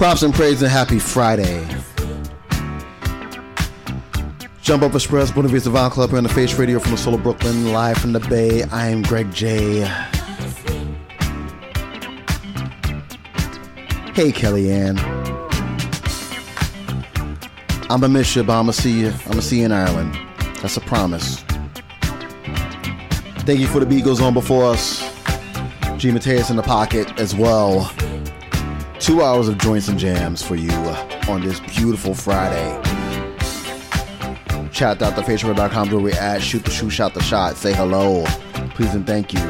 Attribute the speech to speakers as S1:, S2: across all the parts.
S1: Props and praise and happy Friday. Jumpoff Express, Buena Vista Vinyl Club here on the Face Radio from the Soul of Brooklyn, live from the Bay. I am Greg J. Hey, Kellyanne. I'm gonna miss you, but I'm gonna see you. I'm gonna see you in Ireland. That's a promise. Thank you for the beat goes on before us. G Mateus in the pocket as well. Two hours of joints and jams for you uh, on this beautiful Friday. Chat out the Chat.thefaceradio.com where we at. Shoot the shoot, shot the shot. Say hello. Please and thank you.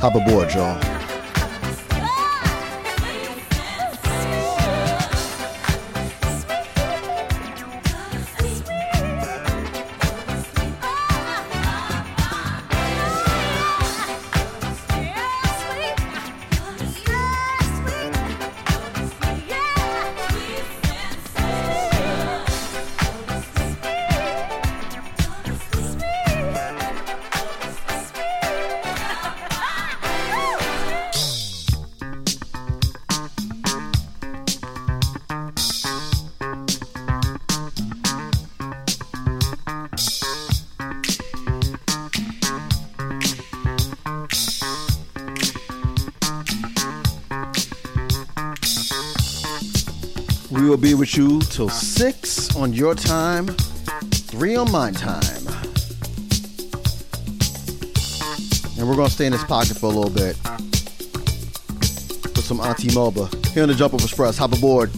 S1: Hop aboard, y'all. You till 6 on your time, 3 on my time. And we're going to stay in this pocket for a little bit. With some Auntie Moba. Here on the Jumpoff Express. Hop aboard.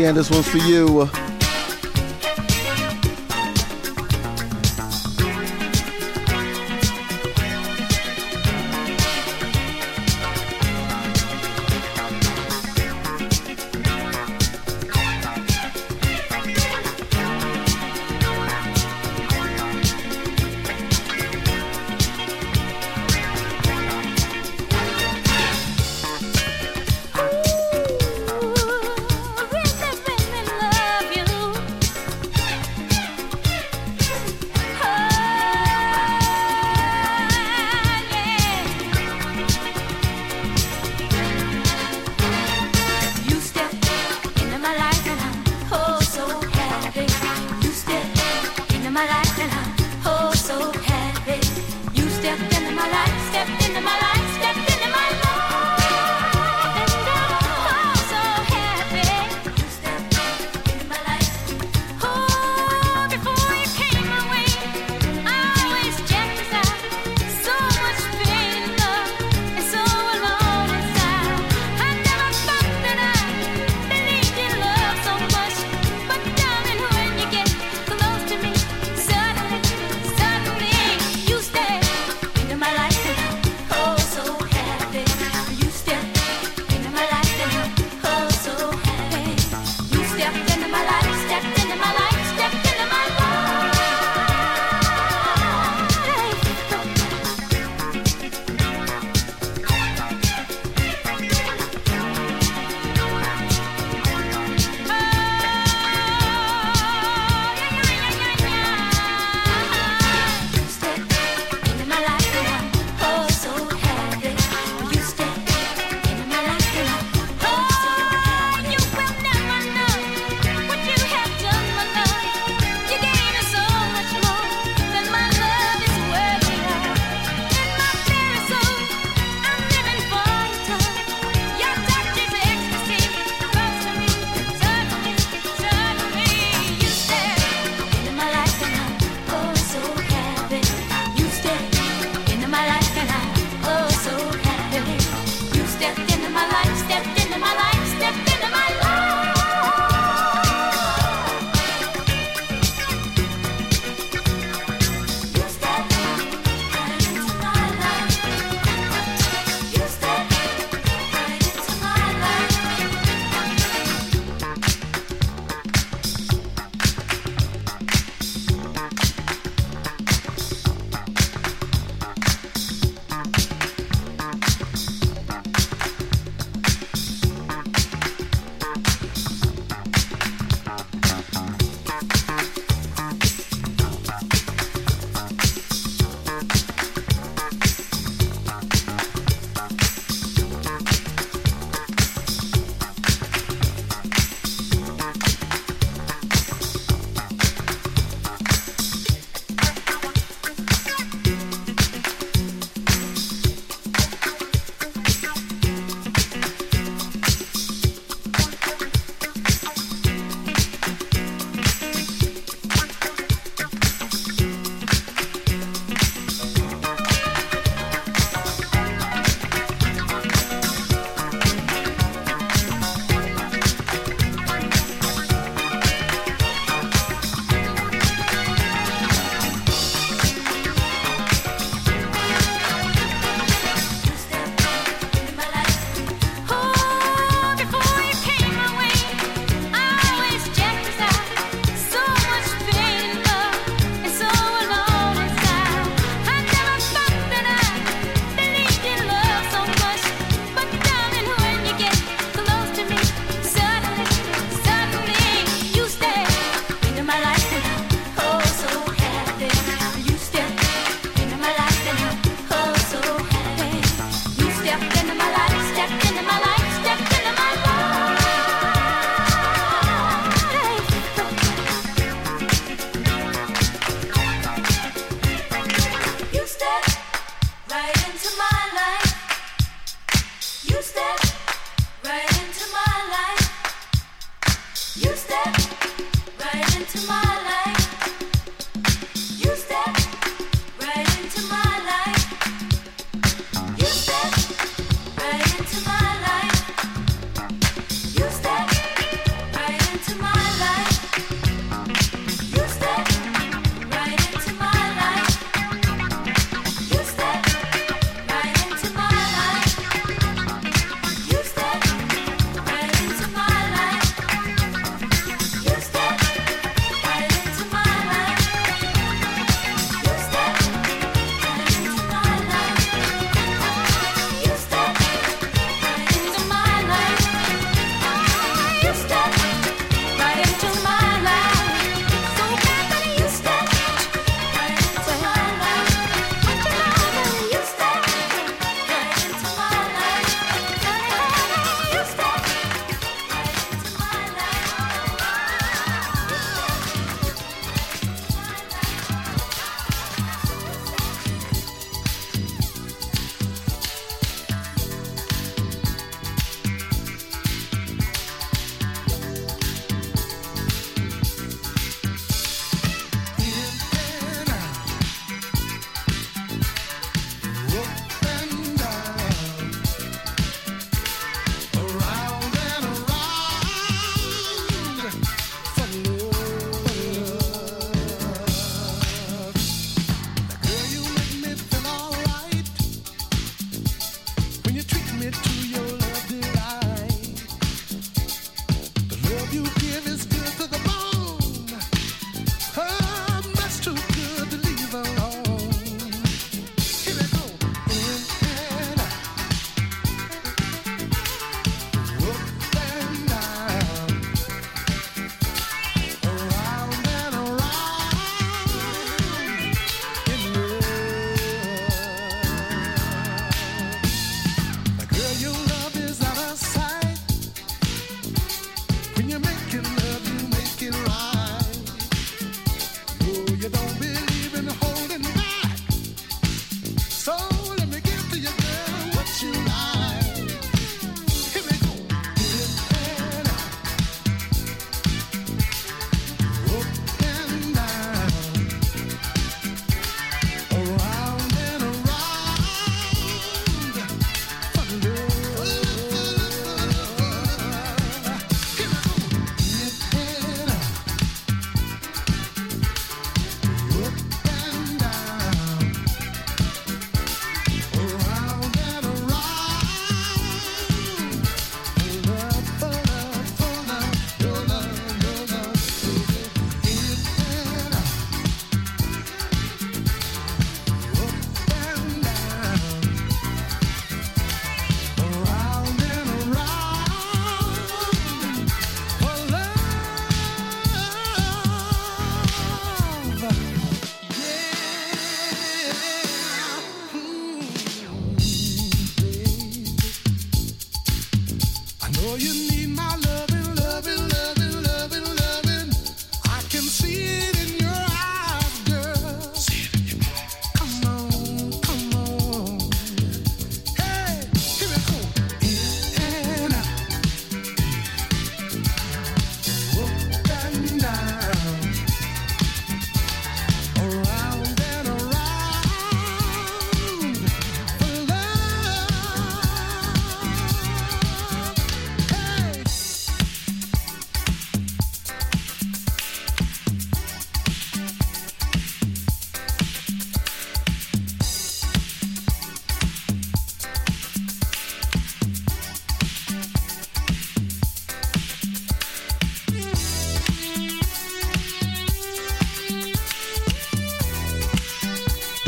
S1: Kellyanne, this one's for. You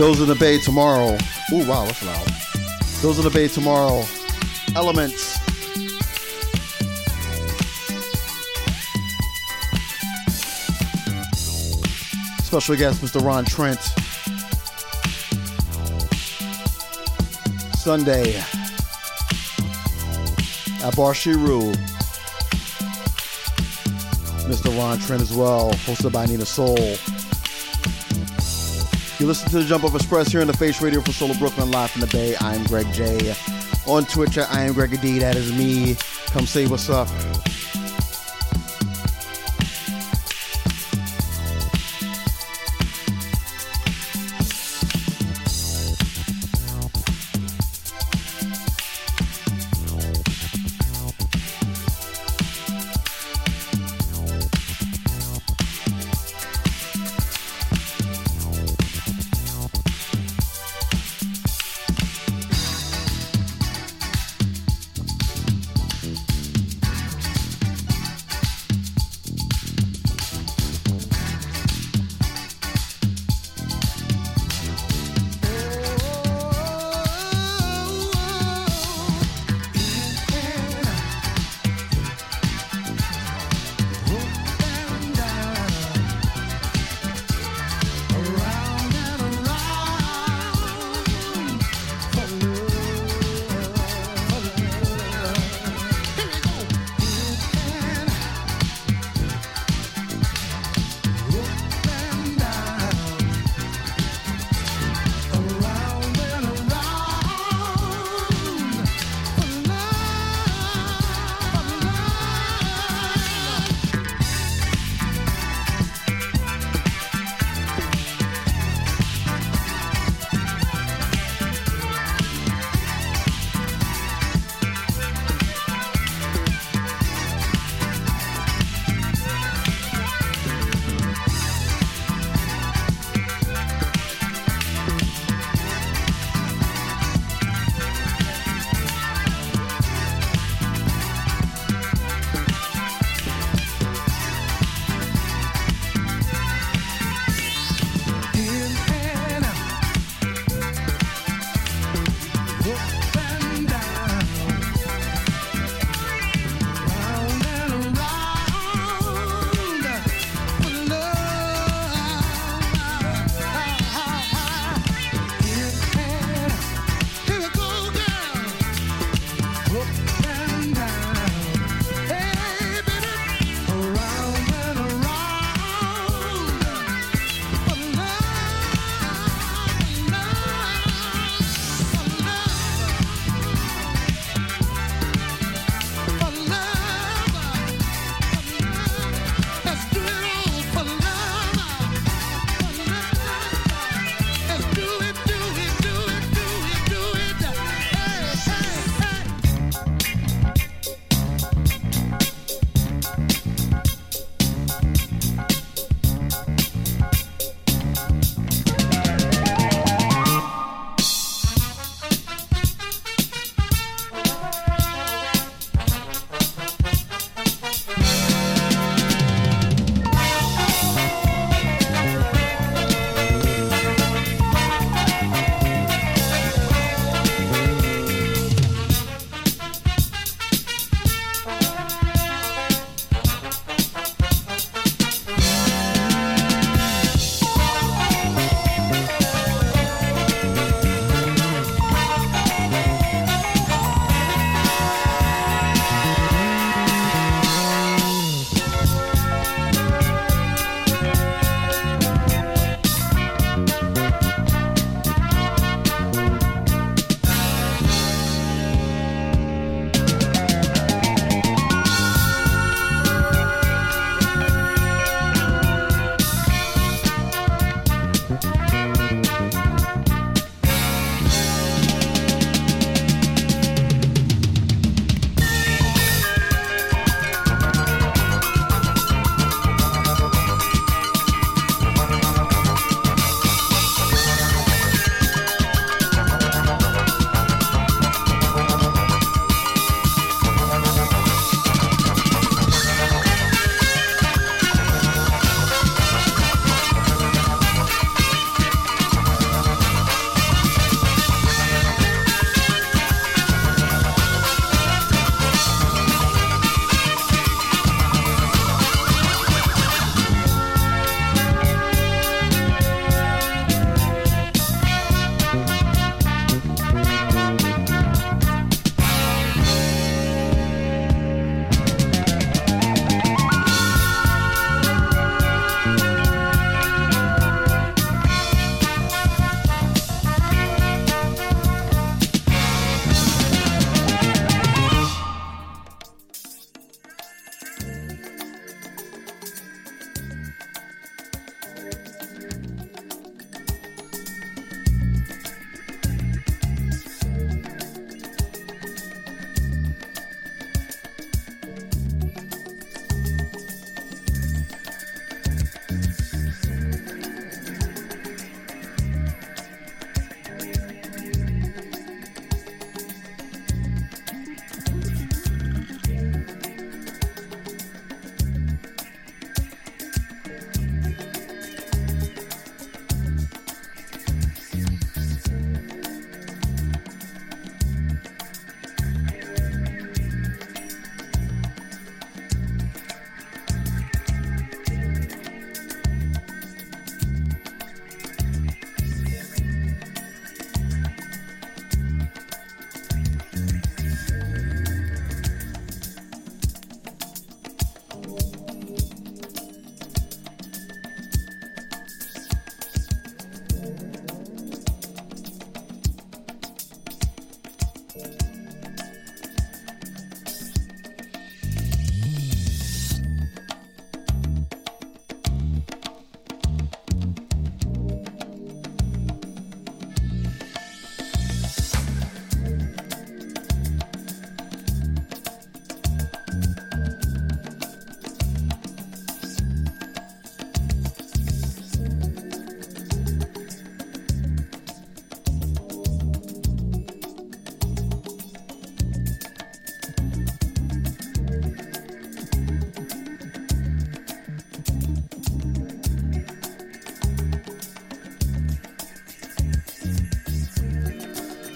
S2: Those in the Bay tomorrow. Ooh, wow, that's loud. Those in the Bay tomorrow. Elements. Special guest, Mr. Ron Trent. Sunday at Bar Shiru. Mr. Ron Trent as well, hosted by Nina Soul. You listen to the Jumpoff Express here in the Face Radio for Solo Brooklyn, live from the Bay. I'm Greg J. On Twitch, at I am Greg D. That is me. Come say what's up.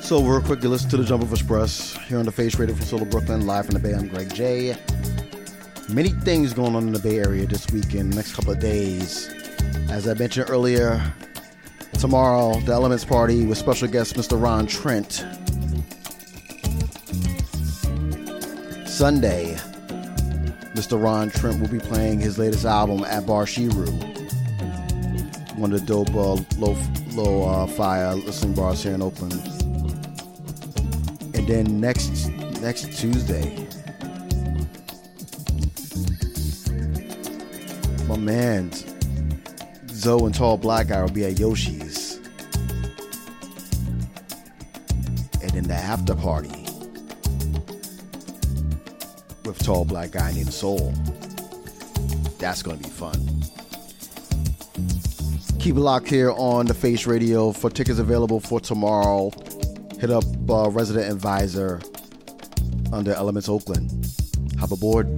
S2: So, real quick, you listen to the Jumpoff Express here on the Face Radio from Solo Brooklyn, live from the Bay. I'm Greg J. Many things going on in the Bay Area this weekend, next couple of days. As I mentioned earlier, tomorrow, the Elements Party with special guest Mr. Ron Trent. Sunday, Mr. Ron Trent will be playing his latest album at Bar Shiru, one of the dope uh, low, low uh, fire listening bars here in Oakland. And then next next Tuesday, my man Zoe and Tall Black Guy will be at Yoshi's. And then the after party with Tall Black Guy named Soul. That's gonna be fun. Keep it locked here on the Face Radio for tickets available for tomorrow. Hit up uh, Resident Advisor under Elements Oakland. Hop aboard.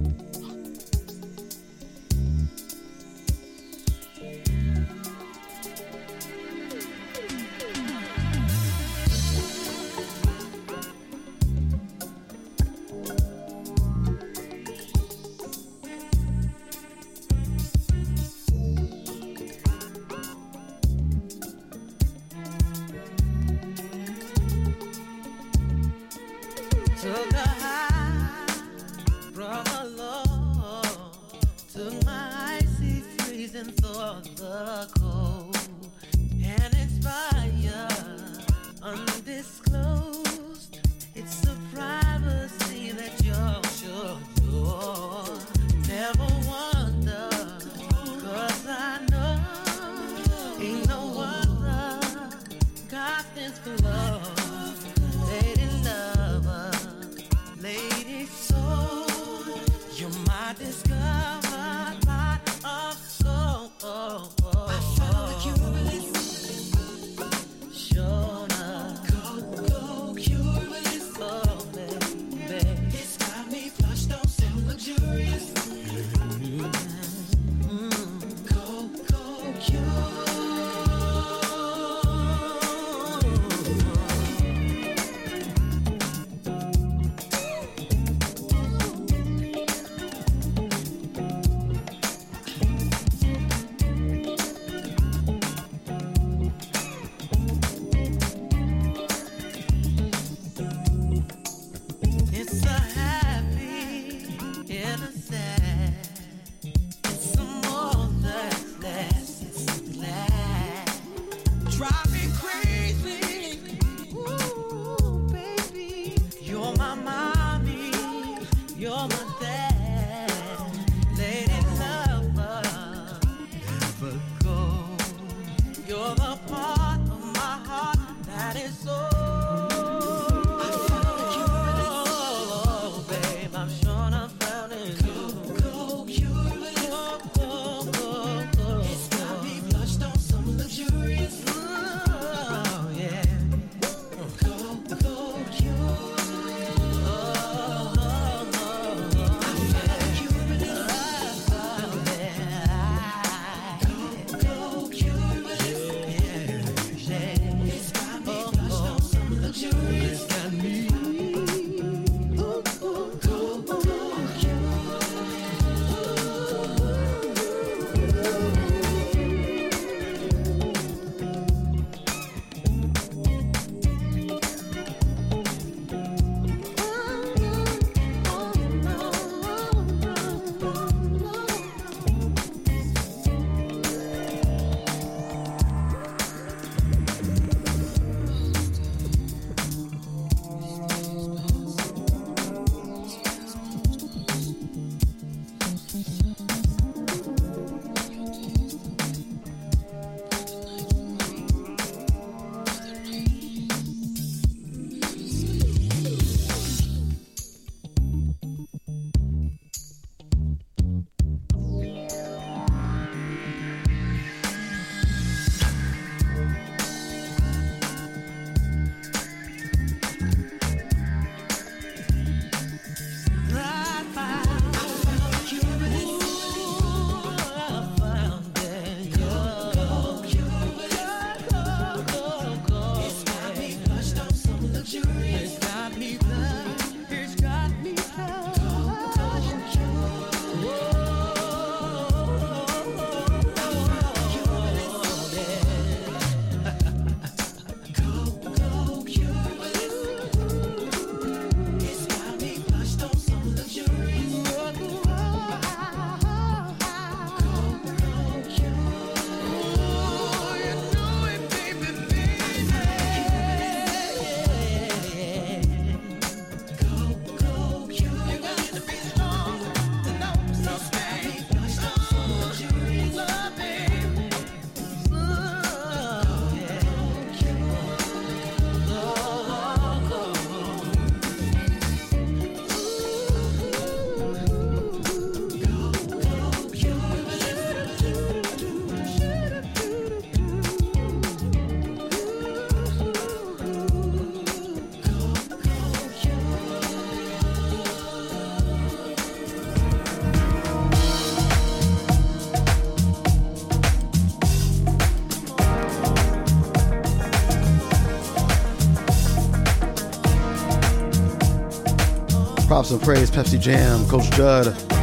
S3: And
S4: praise, Pepsi Jam, Coach Judd.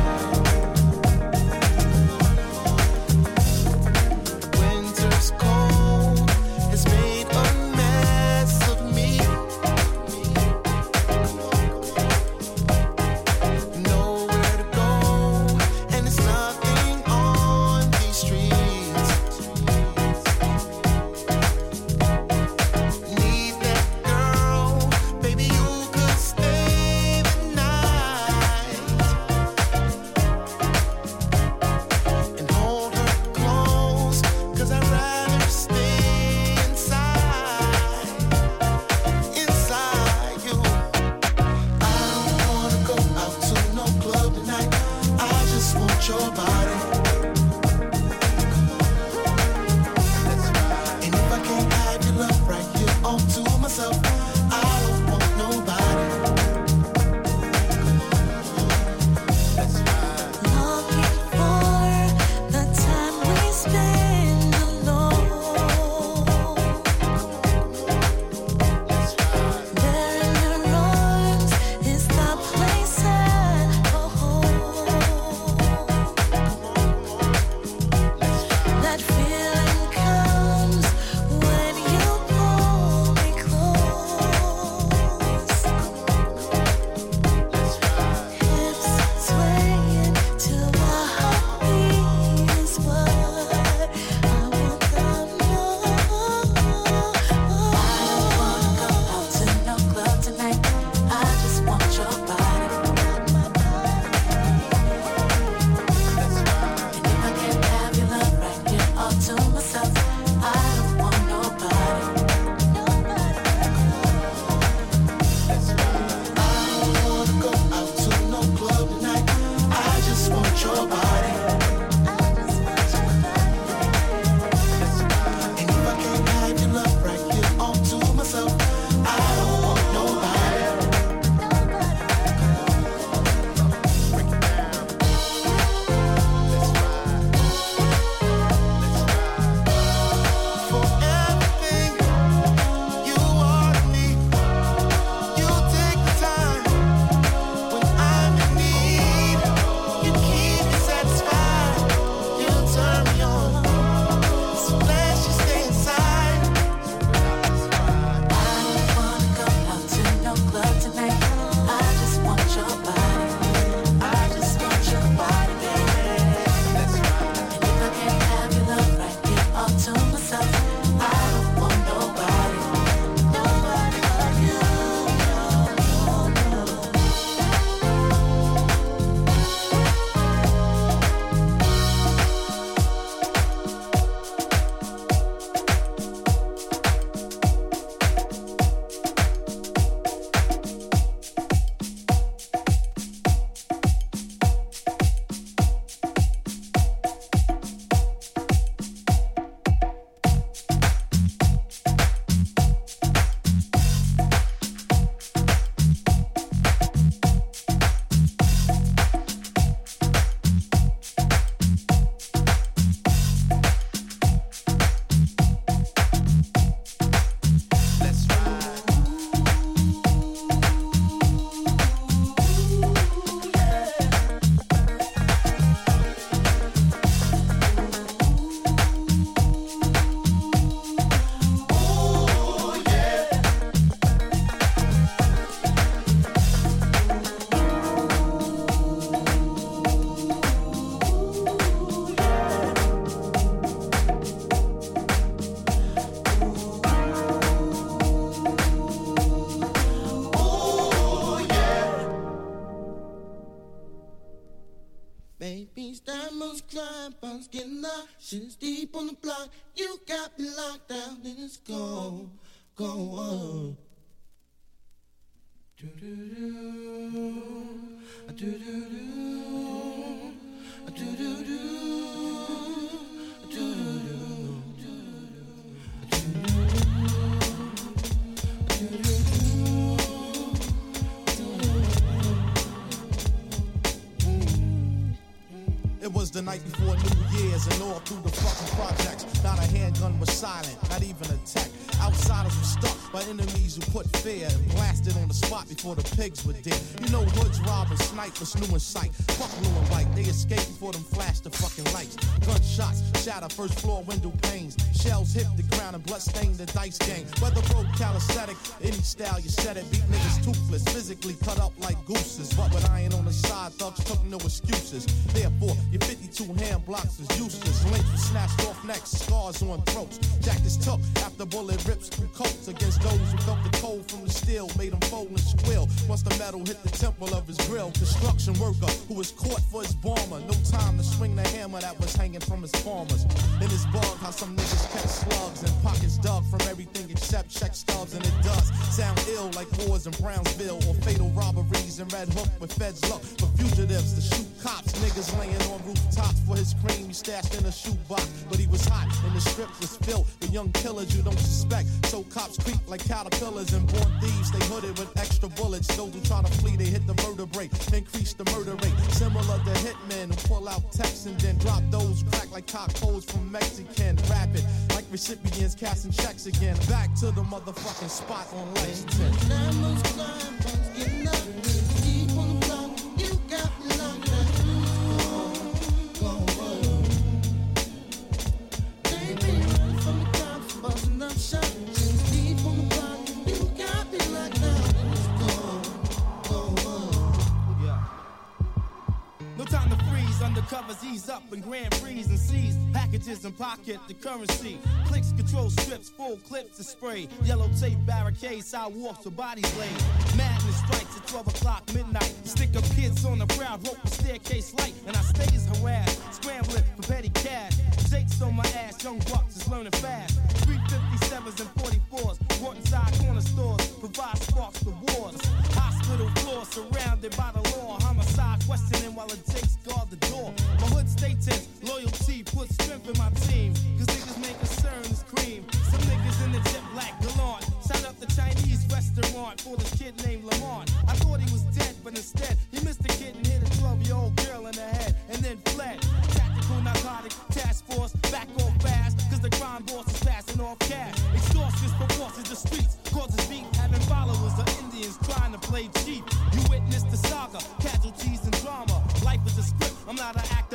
S5: Undercovers ease up and grand freeze and seize packages and pocket the currency. Clicks, control strips, full clips to spray. Yellow tape barricades, sidewalks with bodies laid. Madness strikes at 12 o'clock midnight. Stick up kids on the crowd, rope the staircase light, and I stay stays harassed, scrambling for petty cash. Jakes on my ass, young bucks is learning fast. 357s and 44s, brought inside corner stores, provide sparks to wars. Hospital floor surrounded by the law. Homicide questioning while the Jakes guard the door. My hood stay tense, loyalty puts strength in my team. Cause niggas make concern is cream. Some niggas in the jet black gallant. Shout out the Chinese restaurant for this kid named Lamont. I thought he was dead, but instead he missed the kid and hit a 12 year old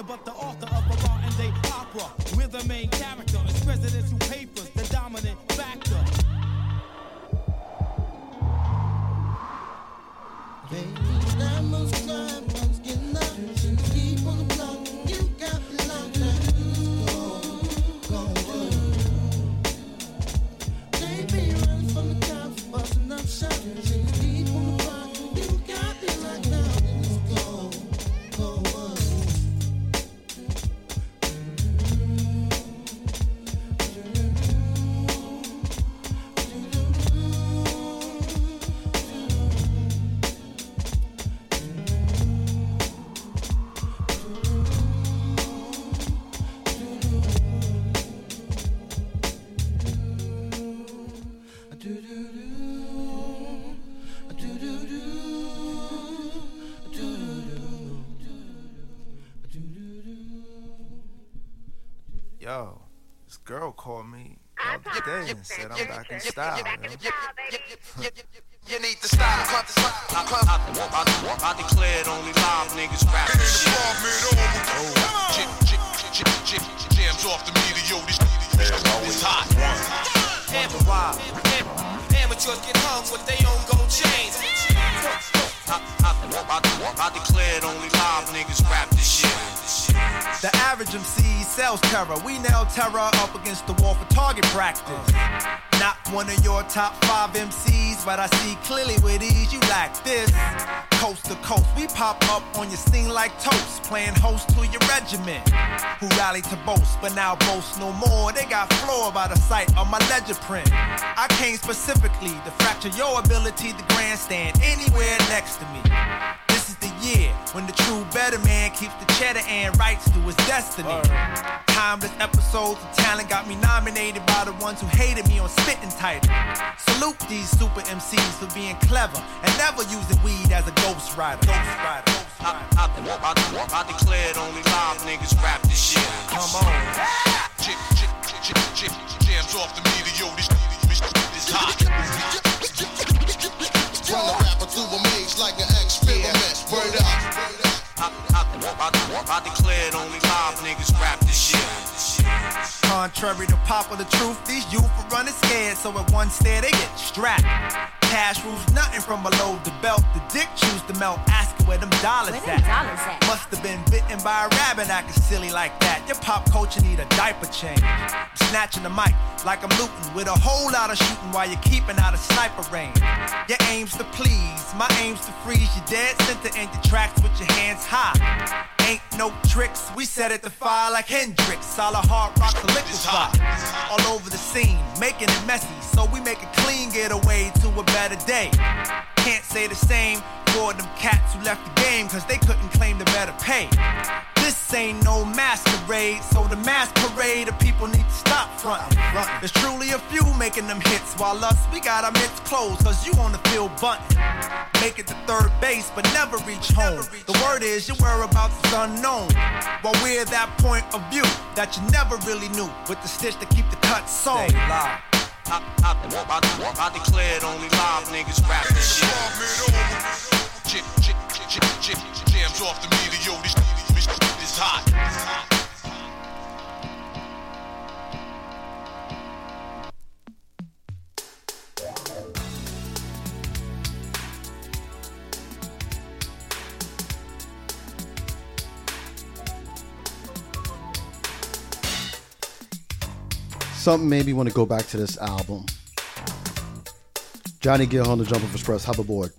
S5: but the the
S6: other day and said I'm back in style.
S3: You need to stop. I, I, I, I, I declared only live niggas rap this shit. Jams off the meter, yo, this is hot. Amateurs get hung with their own gold chains. I, I, I, I declared only live niggas rap this shit.
S7: The average MC sells terror. We nail terror up against the wall for target practice. Not one of your top five MCs, but I see clearly with ease you lack this. Coast to coast, we pop up on your scene like toast, playing host to your regiment. Who rallied to boast, but now boast no more. They got floored by the sight of my ledger print. I came specifically to fracture your ability to grandstand anywhere next to me. This is the year when the true better man keeps the cheddar and writes to his destiny. Timeless episodes of talent got me nominated by the ones who hated me on spitting title. Salute these super MCs for being clever and never using weed as a ghostwriter. Ghostwriter.
S8: I, I, I, I declared only live niggas rap this shit. Come on. Chip, chip, chip, chip, jams off the meter, yo, this, this, this hot.
S3: From the rapper to a mage like an experiment. Word up.
S8: I, I, I, I declared only live niggas rap this shit.
S7: Contrary to popular truth, these youth are running scared, so at one stare they get strapped. Cash rules nothing from below the belt. The dick choose to melt, asking where them dollars
S1: Where them
S7: at.
S1: dollars at?
S7: Must have been bitten by a rabbit acting silly like that. Your pop culture need a diaper change. I'm snatching the mic like I'm looting with a whole lot of shooting while you're keeping out of sniper range. Your aim's to please, my aim's to freeze you dead center in your tracks with your hands high. Ain't no tricks, we set it to fire like Hendrix. Solid hard rock to liquefy. All over the scene, making it messy, so we make a clean getaway to a better day. Can't say the same for them cats who left the game, cause they couldn't claim the better pay. This ain't no masquerade, so the mass parade of people need to stop frontin'. There's truly a few making them hits, while us, we got our mitts closed, cause you on the field bunting. Make it to third base, but never reach home. The word is your whereabouts is unknown. While we're that point of view that you never really knew, with the stitch to keep the cut sewn.
S8: I, I, I, declared only live niggas rap this shit.
S3: Jams off the meter, yo, this, this, this hot.
S2: Something made me want to go back to this album. Johnny Gill on the Jumpoff Express hoverboard.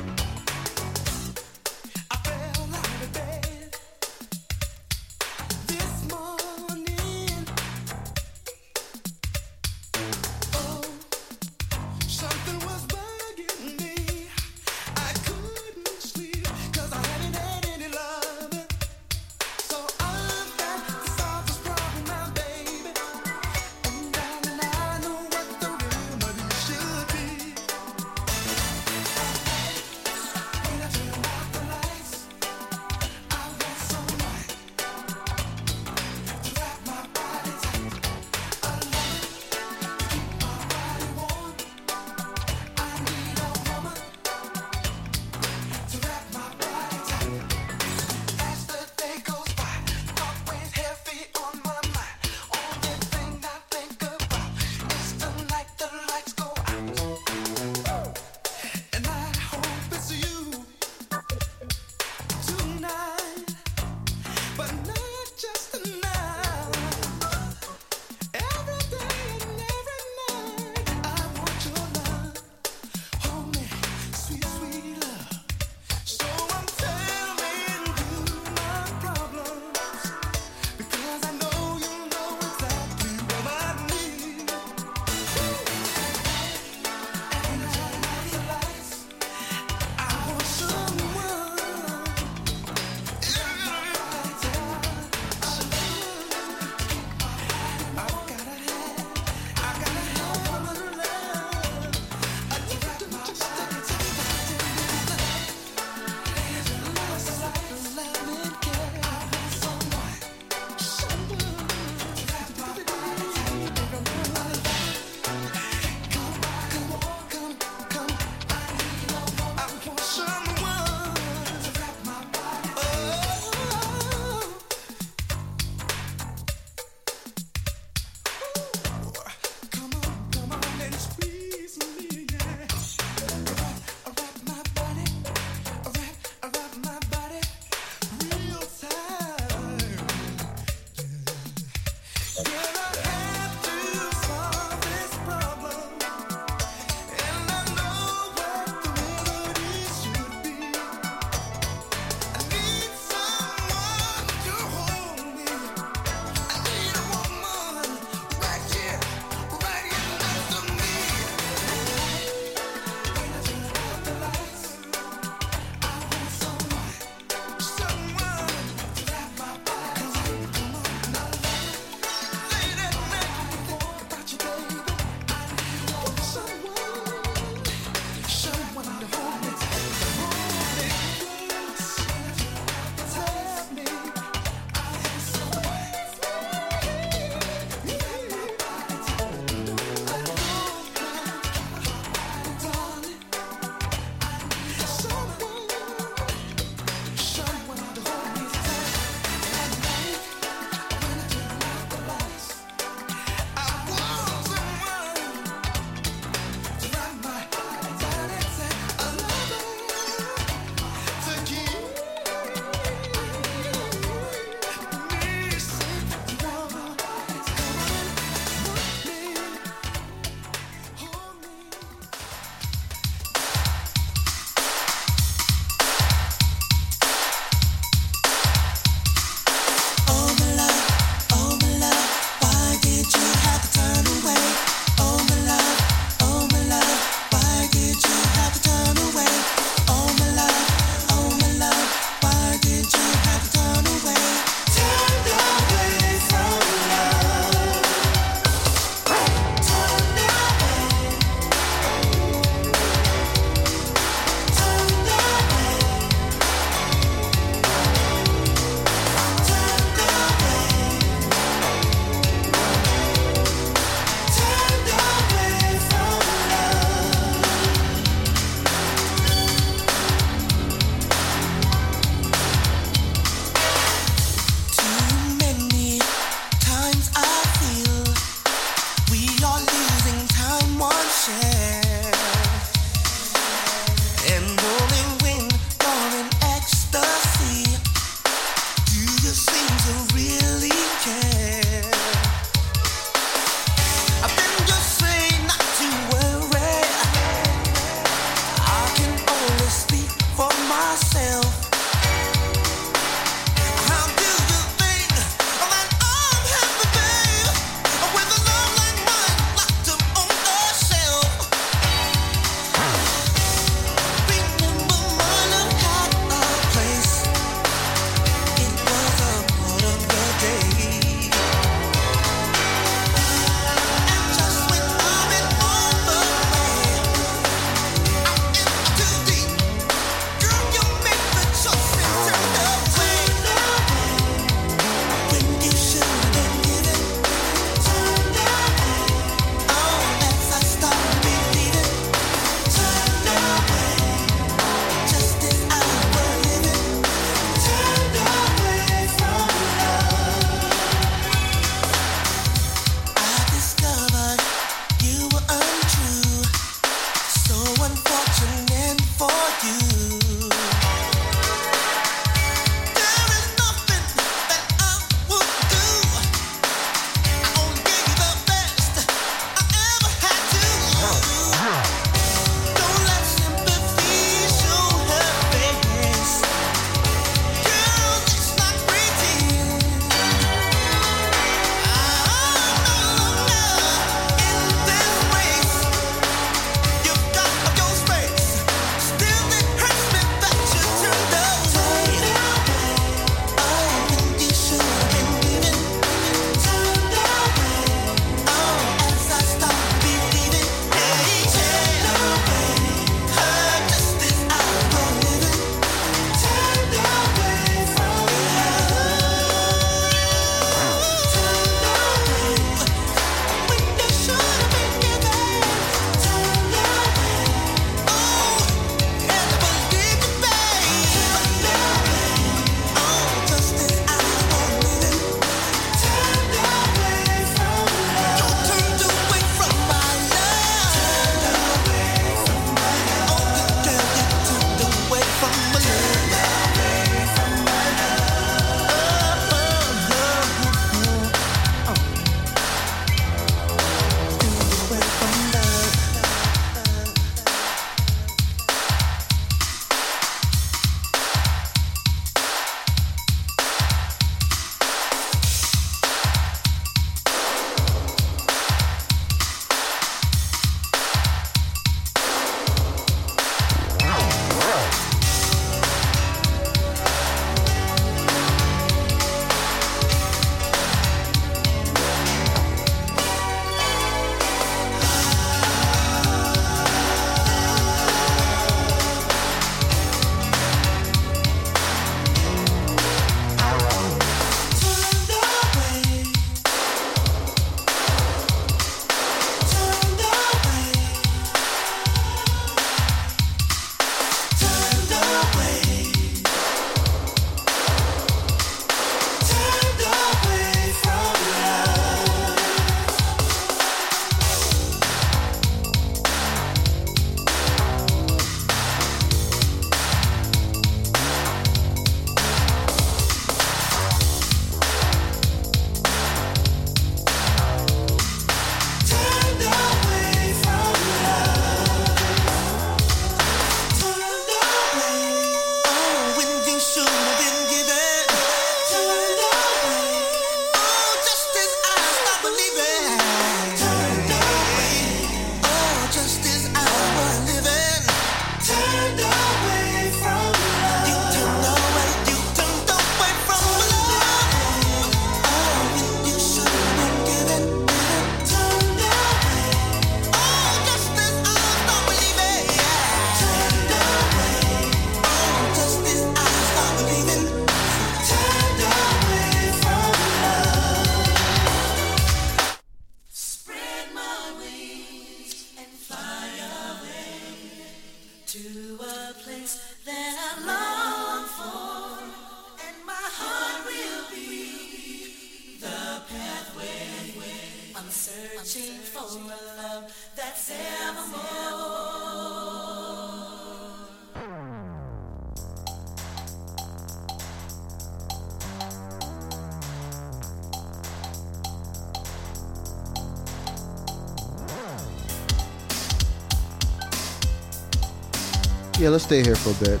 S2: Yeah, let's stay here for a bit.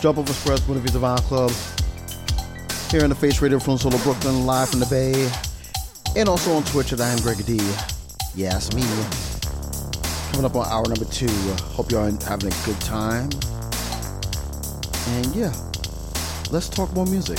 S9: Jumpoff Express, Buena Vista Vinyl Club. Here in the Face Radio from Solo Brooklyn, live from the Bay. And also on Twitch at I am Greg D. Yeah, it's me. Coming up on hour number two. Hope y'all are having a good time. And yeah, let's talk more music.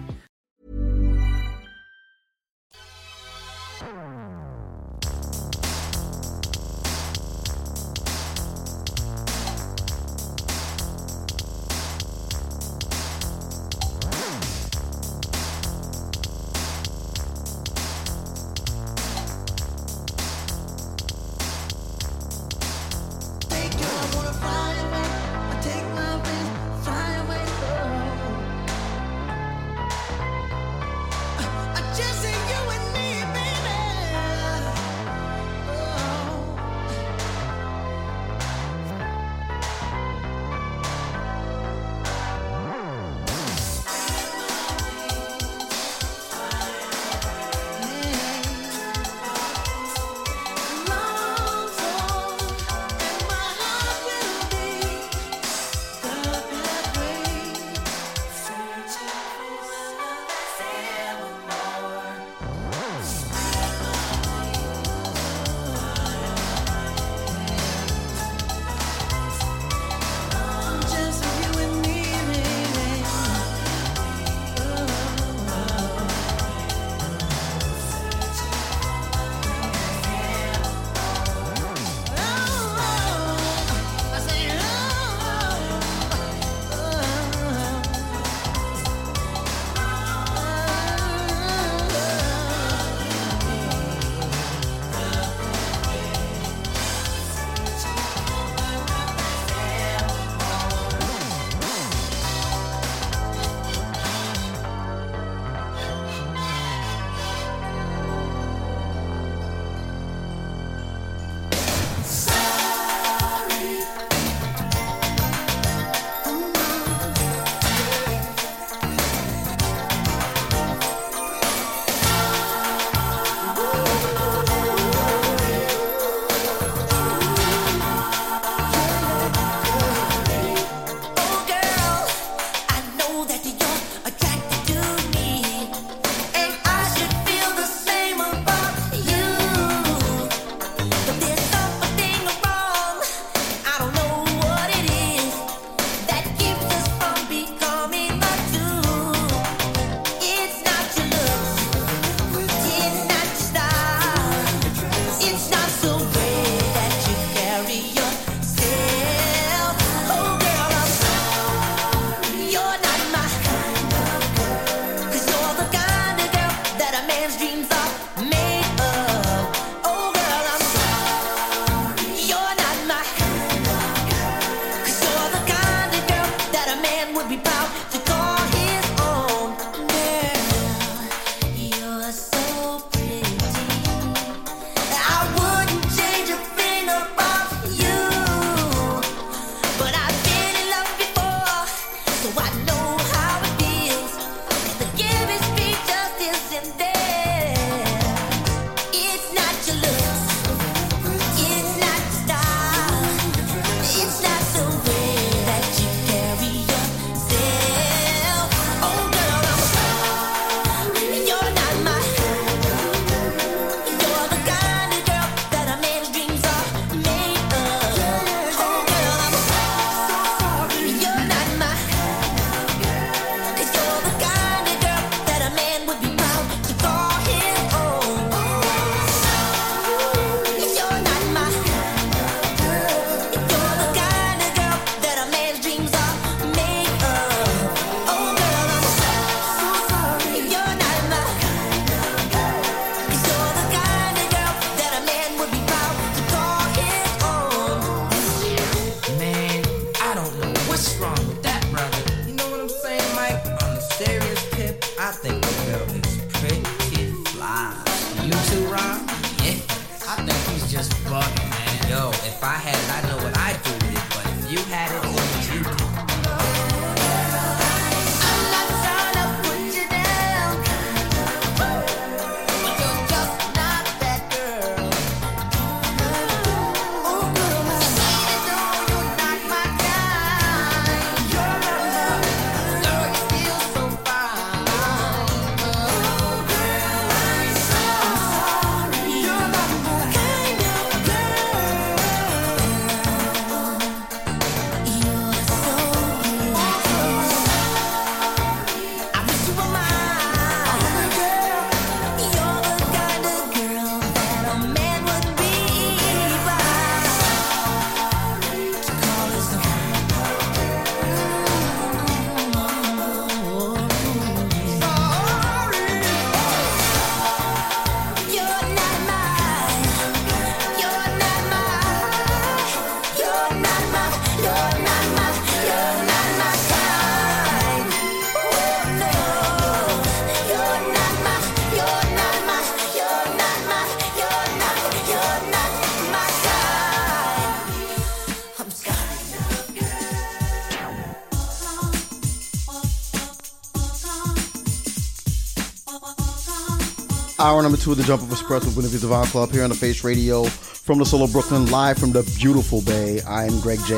S2: Hour number two of the Jumpoff Express with Winnie Devon Club here on the Face Radio from the Solo Brooklyn, live from the beautiful Bay. I am Greg J,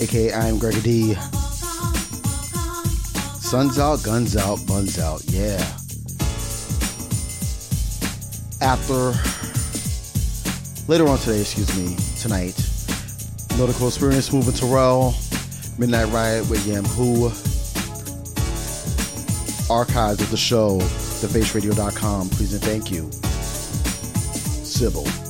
S2: aka I am Greg D. Sun's out, guns out, buns out. Yeah. After later on today, excuse me, tonight, Nautical Experience moving Terrell, Midnight Riot with Yam Who, archives of the show, thefaceradio.com. Please and thank you. Sybil.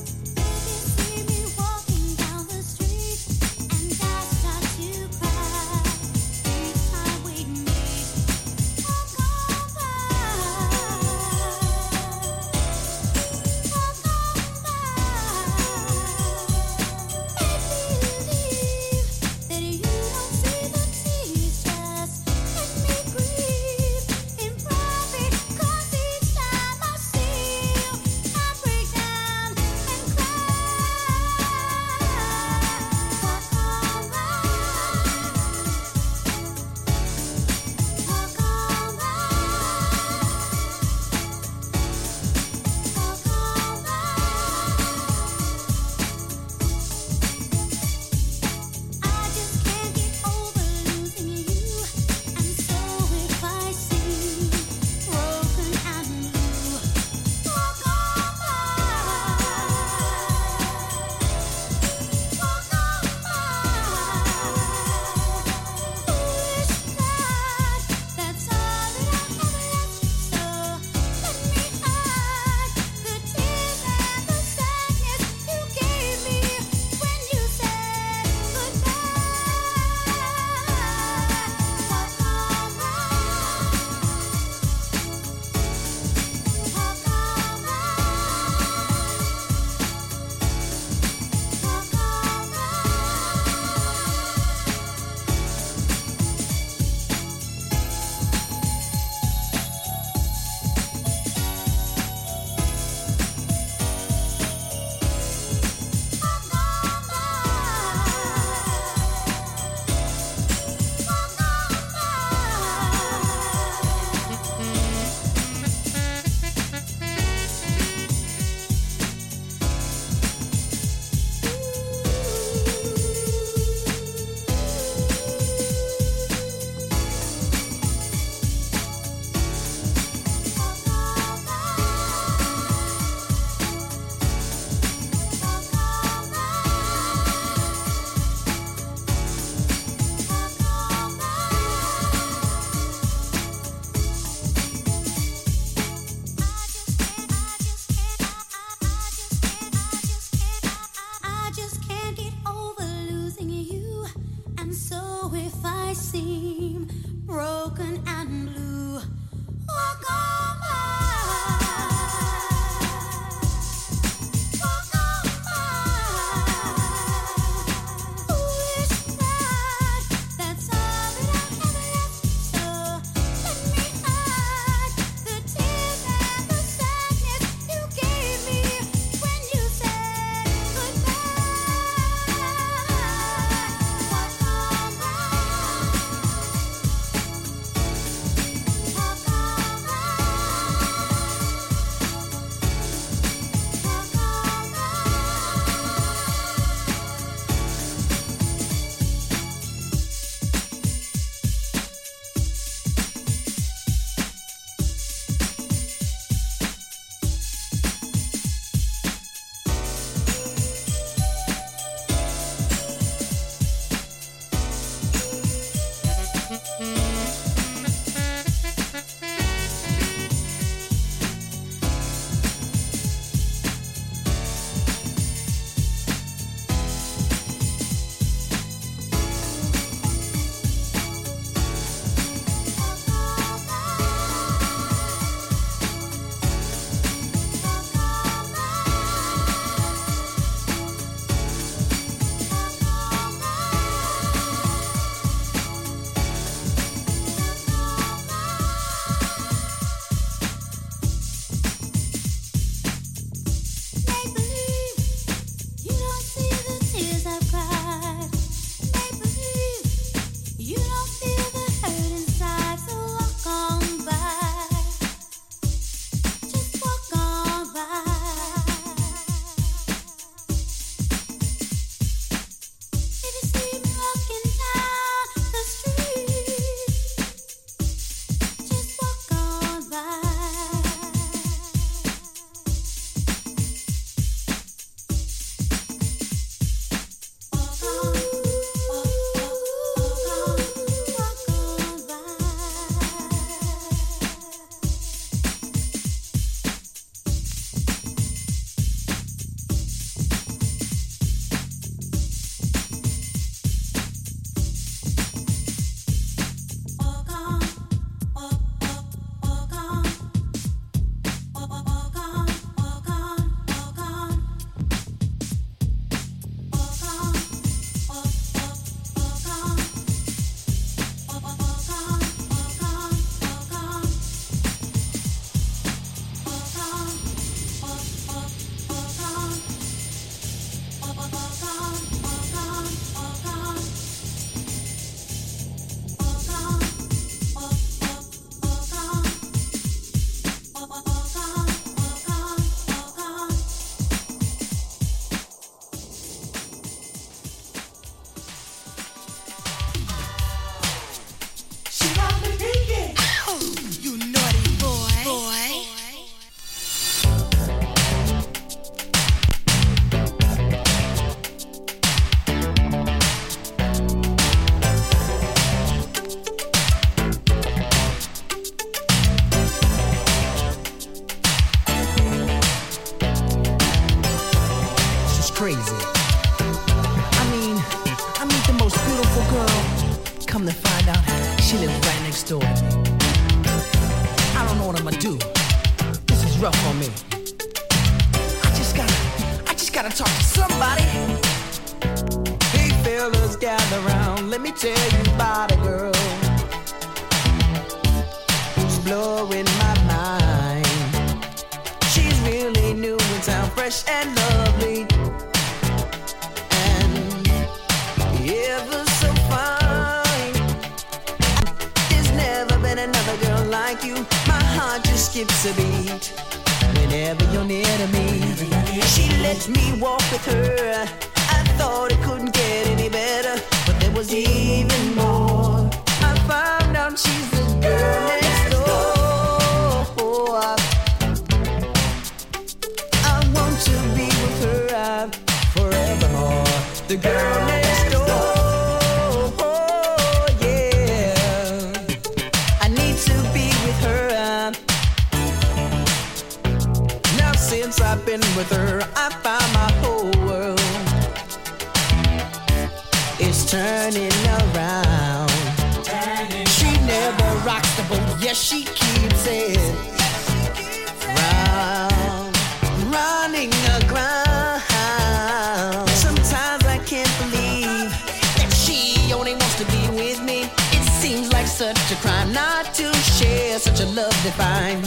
S9: fine.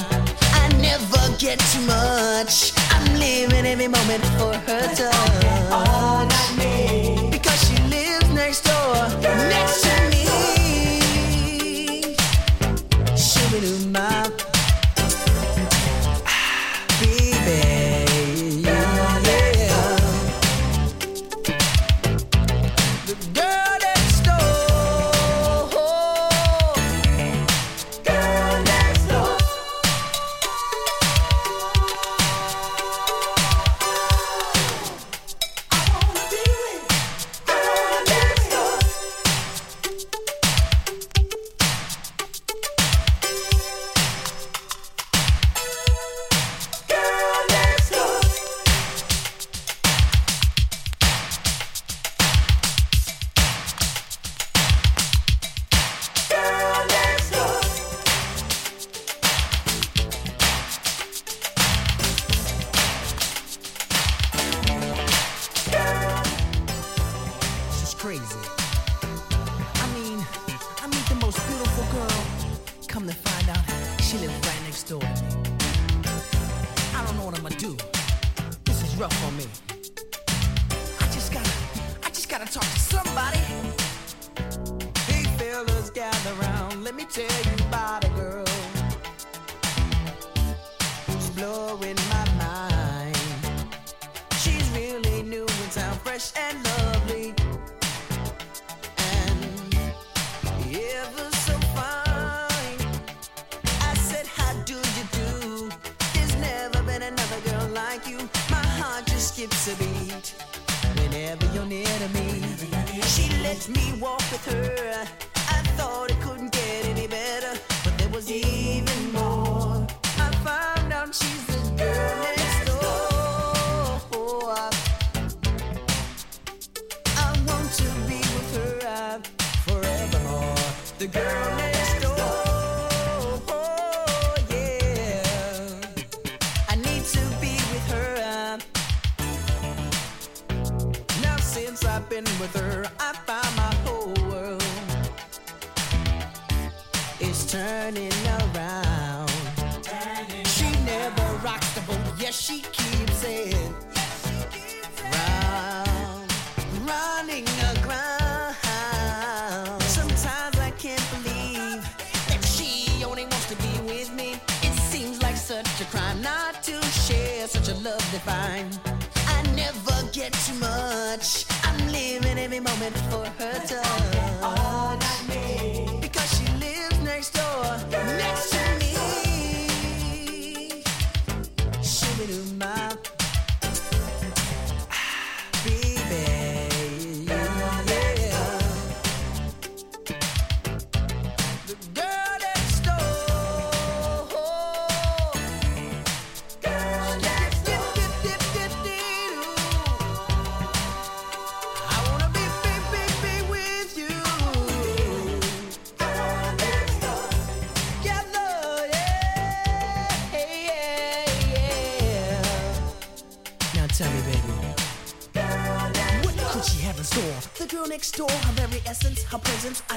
S9: I never get too much. I'm living every moment for her touch.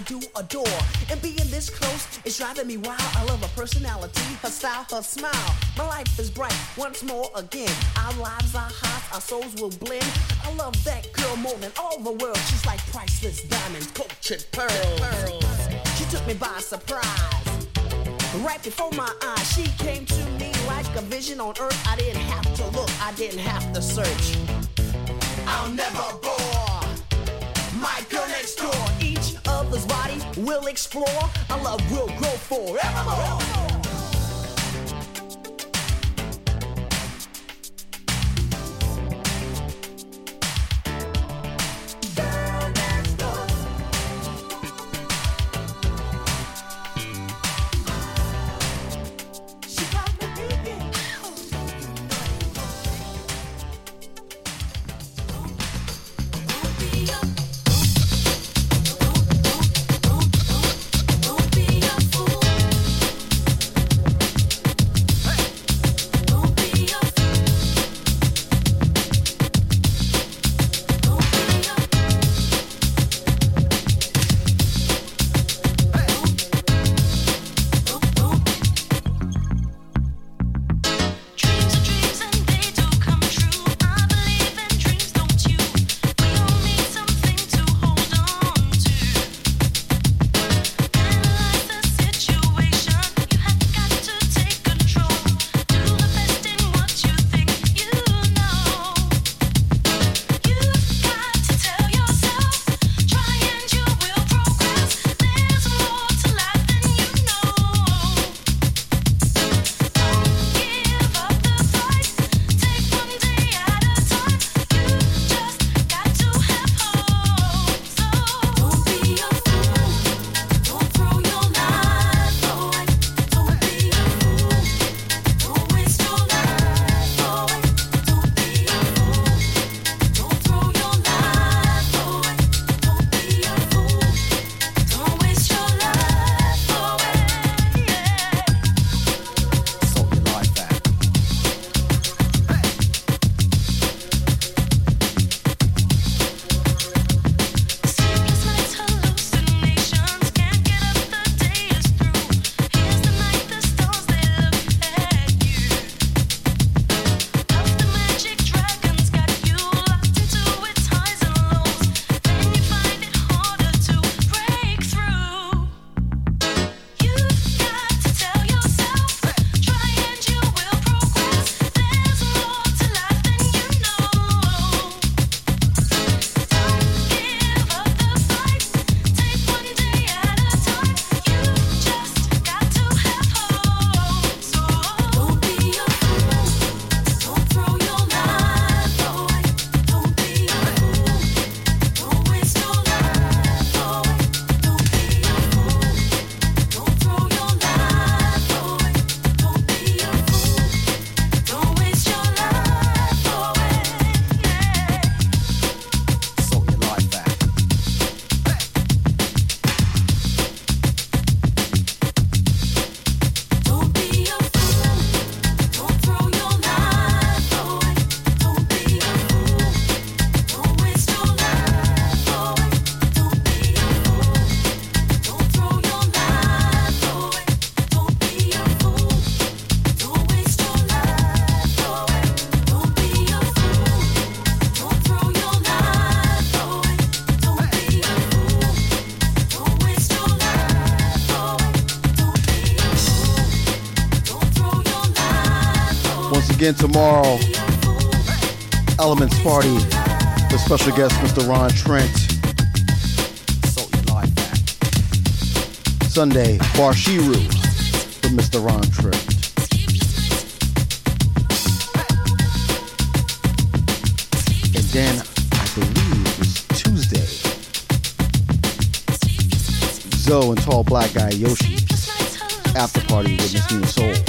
S10: Do adore. And being this close is driving me wild. I love her personality, her style, her smile. My life is bright once more again. Our lives are hot, our souls will blend. I love that girl more than all the world. She's like priceless diamonds, cultured pearls. She took me by surprise. Right before my eyes, she came to me like a vision on earth. I didn't have to look, I didn't have to search. I'll never Other's body will explore. Our love will grow forevermore.
S2: Tomorrow, Elements Party, with special guest, Mr. Ron Trent. Sunday, Barshiru with Mr. Ron Trent. And then, I believe it's Tuesday, Zoe and Tall Black Guy Yoshi after party with Miss Nina Soul.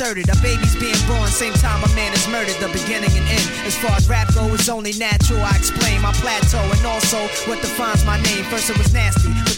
S7: Inserted. A baby's being born, same time a man is murdered. The beginning and end. As far as rap go, it's only natural. I explain my plateau and also what defines my name. First it was nasty,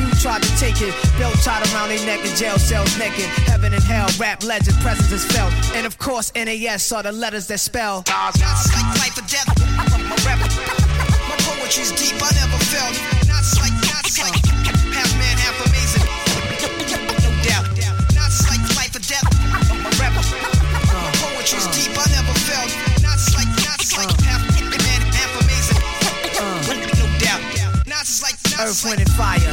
S7: few tried to take it. Belt tied around their neck in jail cells naked. Heaven and hell, rap legend, presence is felt. And of course, NAS are the letters that spell.
S10: Not like life or death. My rap, my poetry's deep. I never felt. Not like, not like half man, half amazing. No doubt. Not like life or death. My rap, my poetry's deep. I never felt. Not like, not like half man, half amazing. No doubt. Not like, not
S7: Earth, wind, and fire,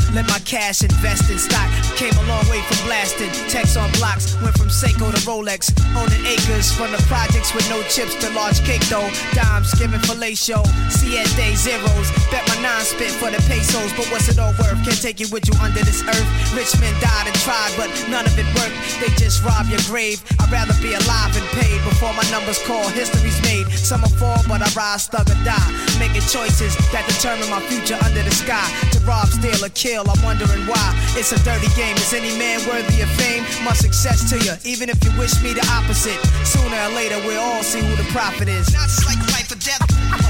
S7: Let my cash invest in stock. Came a long way from blasting. Text on blocks, went from Seiko to Rolex. Owning acres from the projects with no chips to large cake though. Dimes giving fellatio. Siete zeros. Bet my nine spit for the pesos. But what's it all worth? Can't take it with you under this earth. Rich men died and tried, but none of it worked. They just rob your grave. I'd rather be alive and paid before my numbers call. History's made. Some will fall, but I rise, thug or die. Making choices that determine my future under the sky. To rob, steal, or kill, I'm wondering why. It's a dirty game. Is any man worthy of fame? My success to you, even if you wish me the opposite. Sooner or later, we'll all see who the prophet is.
S10: Not just like life or death.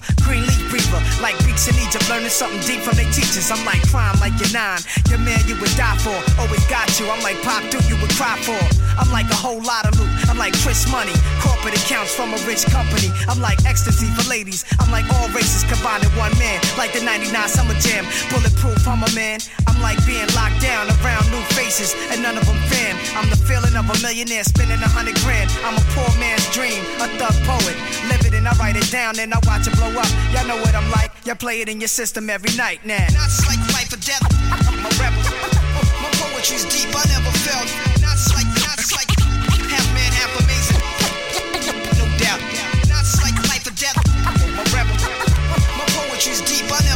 S7: Sweeper, green leaf reaper. Like Greeks in Egypt, learning something deep from their teachers. I'm like crime, like you're nine. Your man you would die for, oh, always got you. I'm like Pop Duke, you would cry for. I'm like a whole lot of loot. I'm like Chris Money, corporate accounts from a rich company. I'm like ecstasy for ladies. I'm like all races combined in one man. Like the 99 Summer Jam, bulletproof, I'm a man. I'm like being locked down around new faces, and none of them fam. I'm the feeling of a millionaire spending a hundred grand. I'm a poor man's dream, a thug poet. Live it and I write it down, and I watch it blow up. Y'all know what I'm like. Y'all play it in your system every night now.
S10: Not like life or death. My rap, my poetry's deep. I never felt. Not like, not like half man, half amazing. No doubt. Not like life or death. My rap, my poetry's deep. I never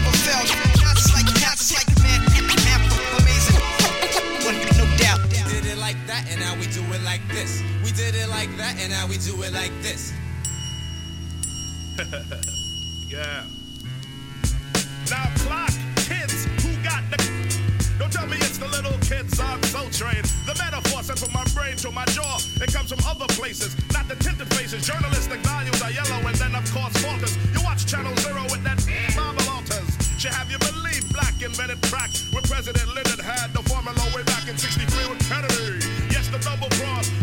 S10: like
S11: that, and now we do it like this.
S12: yeah. Now clock, kids, who got the Don't tell me it's the little kids on Soul Train. The metaphor sent from my brain to my jaw. It comes from other places, not the tinted faces. Journalistic values are yellow and then of course falters. You watch Channel Zero with that Marvel Alters. Should have you believe black invented crack when President Lyndon had the formula way back in 63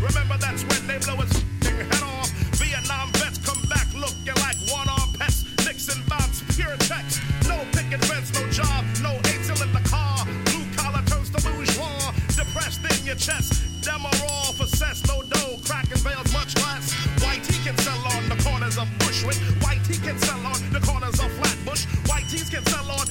S12: Remember that's when they blow his head off. Vietnam vets come back looking like one-armed pets. Nixon bombs, pure text. No picket fence, no job, no angel in the car. Blue collar turns to bourgeois. Depressed in your chest. All for cess, no dough. Cracking veils much less. White he can sell on the corners of Bushwick. White he can sell on the corners of Flatbush. White tees can sell on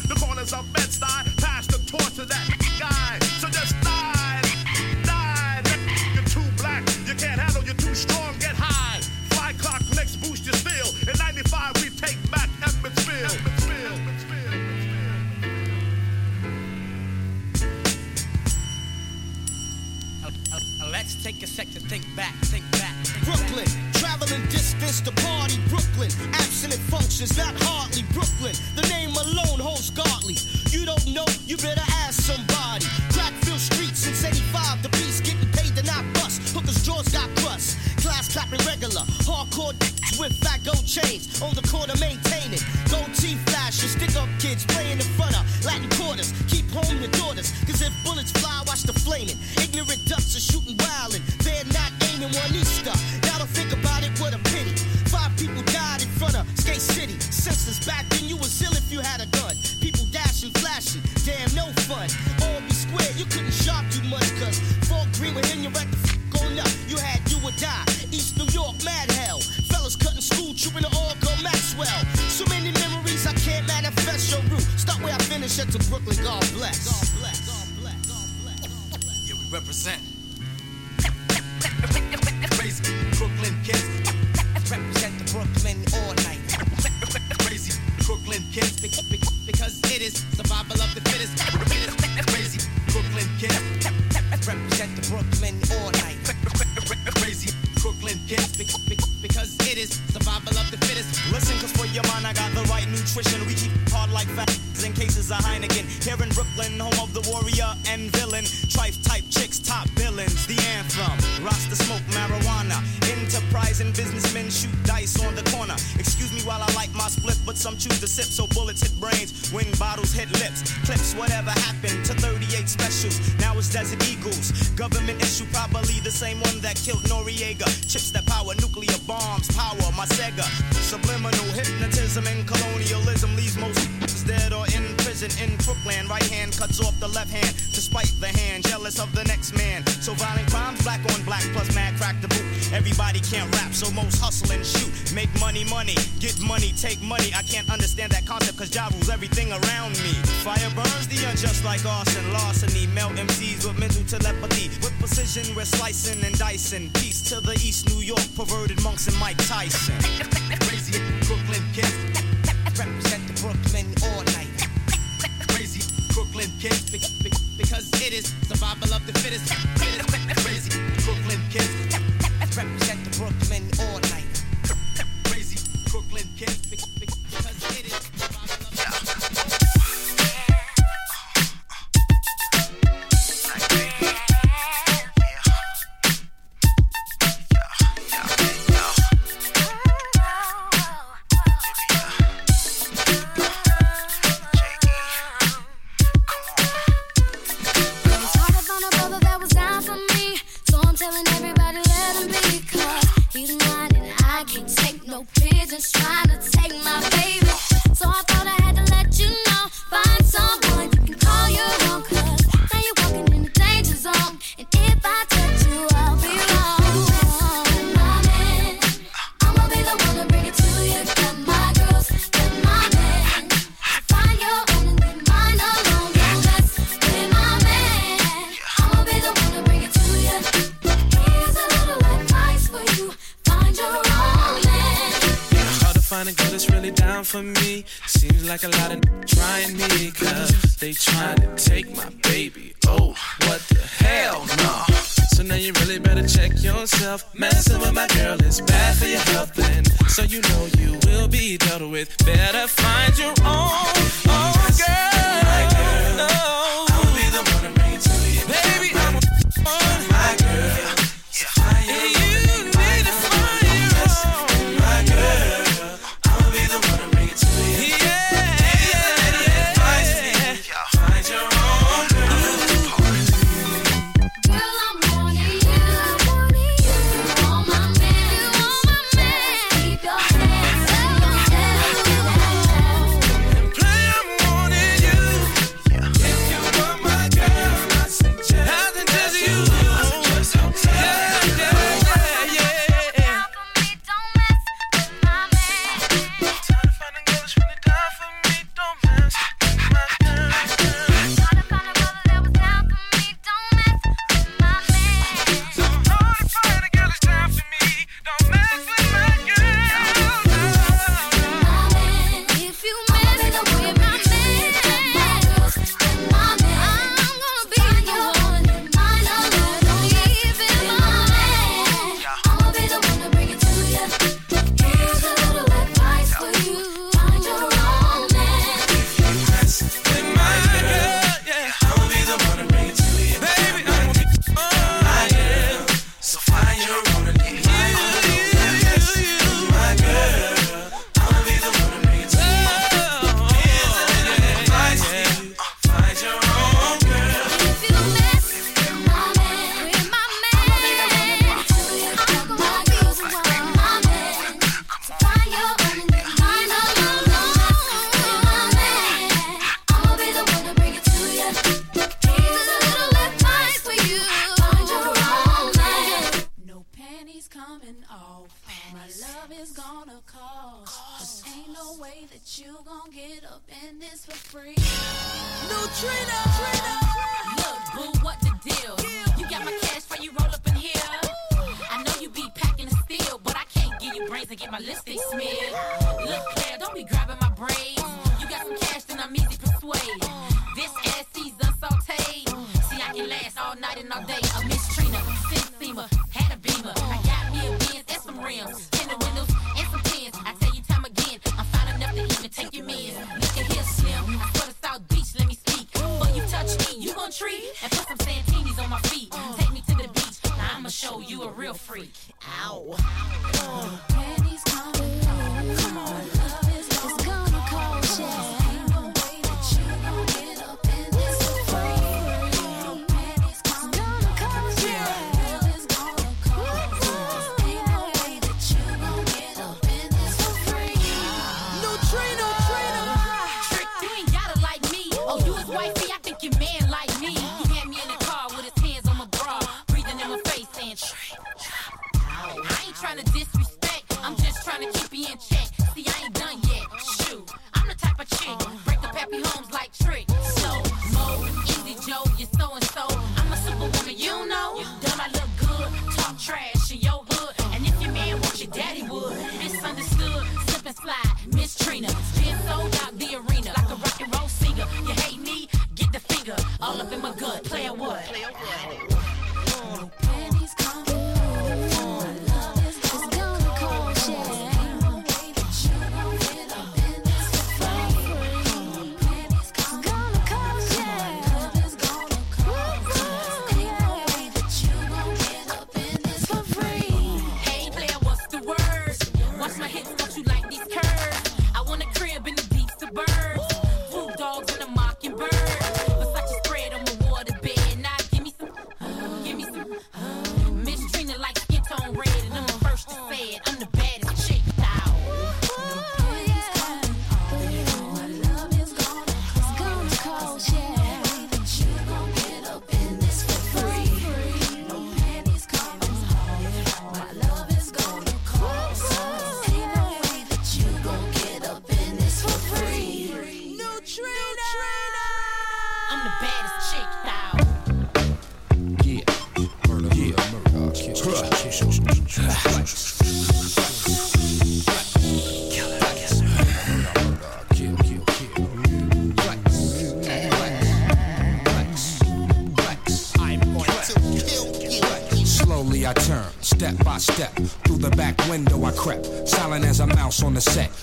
S12: the
S13: party, Brooklyn. Absent functions, not hardly Brooklyn. The name alone holds godly. You don't know, you better ask somebody. Crackville Street since 85, the beats getting paid to not bust. Hookers' jaws got crust. Class clapping regular, hardcore d- with fat gold chains. On the corner maintaining, gold teeth flashes, stick up kids playing in front of Latin quarters.
S14: this. Listen, cause your mind, I got the right nutrition. We keep hard like facts in cases of Heineken. Here in Brooklyn, home of the warrior and villain. Trife type chicks, top villains, the anthem. Rasta smoke marijuana. Enterprising businessmen shoot dice on the corner. Excuse me while I like my split, but some choose to sip, so bullets hit brains when bottles hit lips. Clips, whatever happened to 38 specials. Now it's Desert Eagles. Government issue, probably the same one that killed Noriega. Chips that power nuclear bombs, power my Sega. Subliminal hypnosis Magnetism and colonialism leaves most dead or in prison in Brooklyn. Right hand cuts off the left hand to spite the hand. Jealous of the next man. So violent crimes, black on black, plus mad crack the boot. Everybody can't rap, so most hustle and shoot. Make money, money, get money, take money. I can't understand that concept, cause Ja rules everything around me. Fire burns the unjust like arson, larceny. Melt MCs with mental telepathy. With precision, we're slicing and dicing. Peace to the East New York, perverted monks and Mike Tyson.
S11: kids
S14: because, because it is survival
S1: of the
S15: fittest.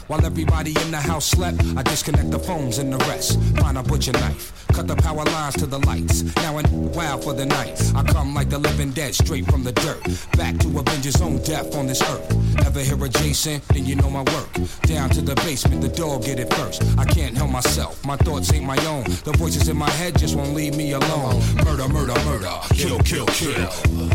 S15: While everybody in the house slept, I disconnect the phones and the rest. Find a butcher knife, cut the power lines to the lights. Now and wild for the night. I come like the living dead, straight from the dirt. Back to avenge his own death on this earth. Ever hear a Jason? Then you know my work. Down to the basement, the dog get it first. I can't help myself, my thoughts ain't my own. The voices in my head just won't leave me alone. Murder, murder, murder, kill, kill, kill.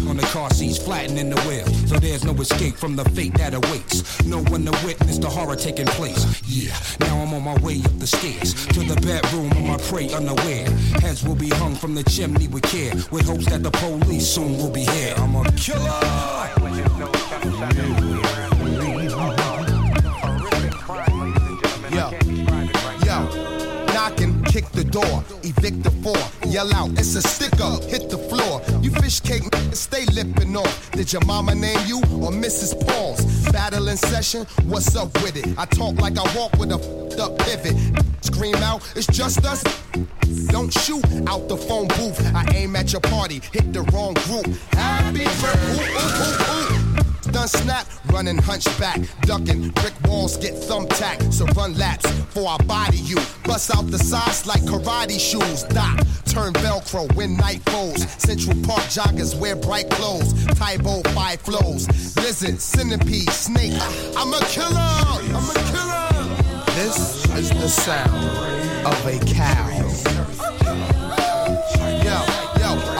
S15: On the car seats, flattening the wheel. So there's no escape from the fate that awaits. No one to witness the horror taking place. Yeah, now I'm on my way up the stairs to the bedroom of my prey unaware. Heads will be hung from the chimney with care, with hopes that the police soon will be here. I'm a
S7: Yo, kick the door, evict the four, yell out, it's a sticker, hit the floor. You fish cake, stay lipping off. Did your mama name you or Mrs. Paul's? Battle in session, what's up with it? I talk like I walk with a fed up pivot. Scream out, it's just us. Don't shoot out the phone booth. I aim at your party, hit the wrong group. Happy birthday, Done snap, running hunchback, ducking. Brick walls get thumbtacked, so run laps for I body you. Bust out the sides like karate shoes. Dot, turn Velcro when night falls. Central Park joggers wear bright clothes. Tybo five flows. Lizard, centipede, snake. I'm a killer. I'm a killer.
S16: This is the sound of a cow.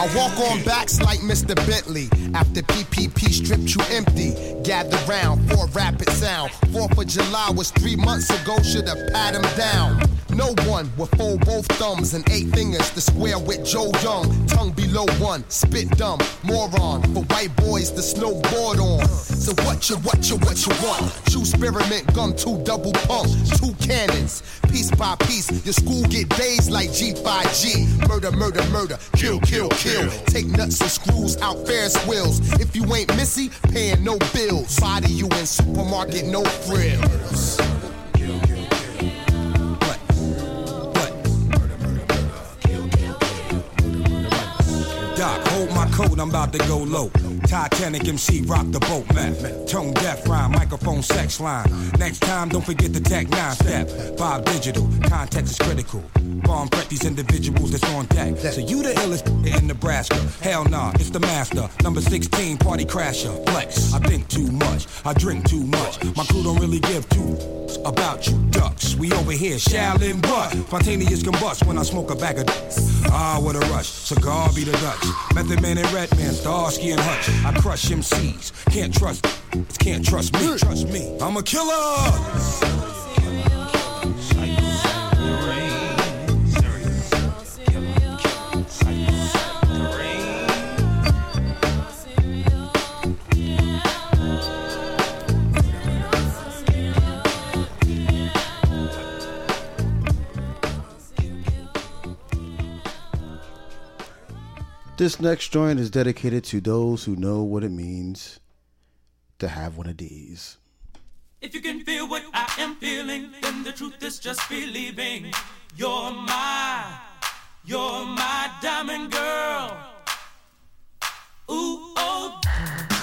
S7: I walk on backs like Mr. Bentley. After PPP stripped you empty. Gather round for rapid sound. Fourth of July was three months ago, should've pat him down.
S17: No one will fold both thumbs and eight fingers to square with Joe Young. Tongue below one, spit dumb, moron. For white boys to snowboard on. So what you, what you, what you want? True spearmint gum, two double pump, two cannons. Piece by piece, your school get dazed like G5G. Murder, murder, murder, kill, kill, kill. Take nuts and screws out Ferris wheels. If you ain't Missy, paying no bills. Body you in supermarket, no frills.
S18: Doc, hold my coat, I'm about to go low. Titanic MC, rock the boat, man. Tone deaf rhyme, microphone sex line. Next time, don't forget the tech nine step. Five digital, context is critical. Bomb prep these individuals that's on deck. So you the illest in Nebraska? Hell nah, it's the master. Number 16, party crasher. Flex. I think too much, I drink too much. My crew don't really give two about you ducks. We over here, Shaolin what? Spontaneous combust when I smoke a bag of Ah, what a rush. Cigar be the Dutch. Method Man and Redman, Starsky and Hutch. I crush MCs. Can't trust, can't trust me. Trust me. I'm a killer.
S2: This next joint is dedicated to those who know what it means to have one of these.
S19: If you can feel what I am feeling, then the truth is just believing. You're my, you're my diamond girl. Ooh, oh.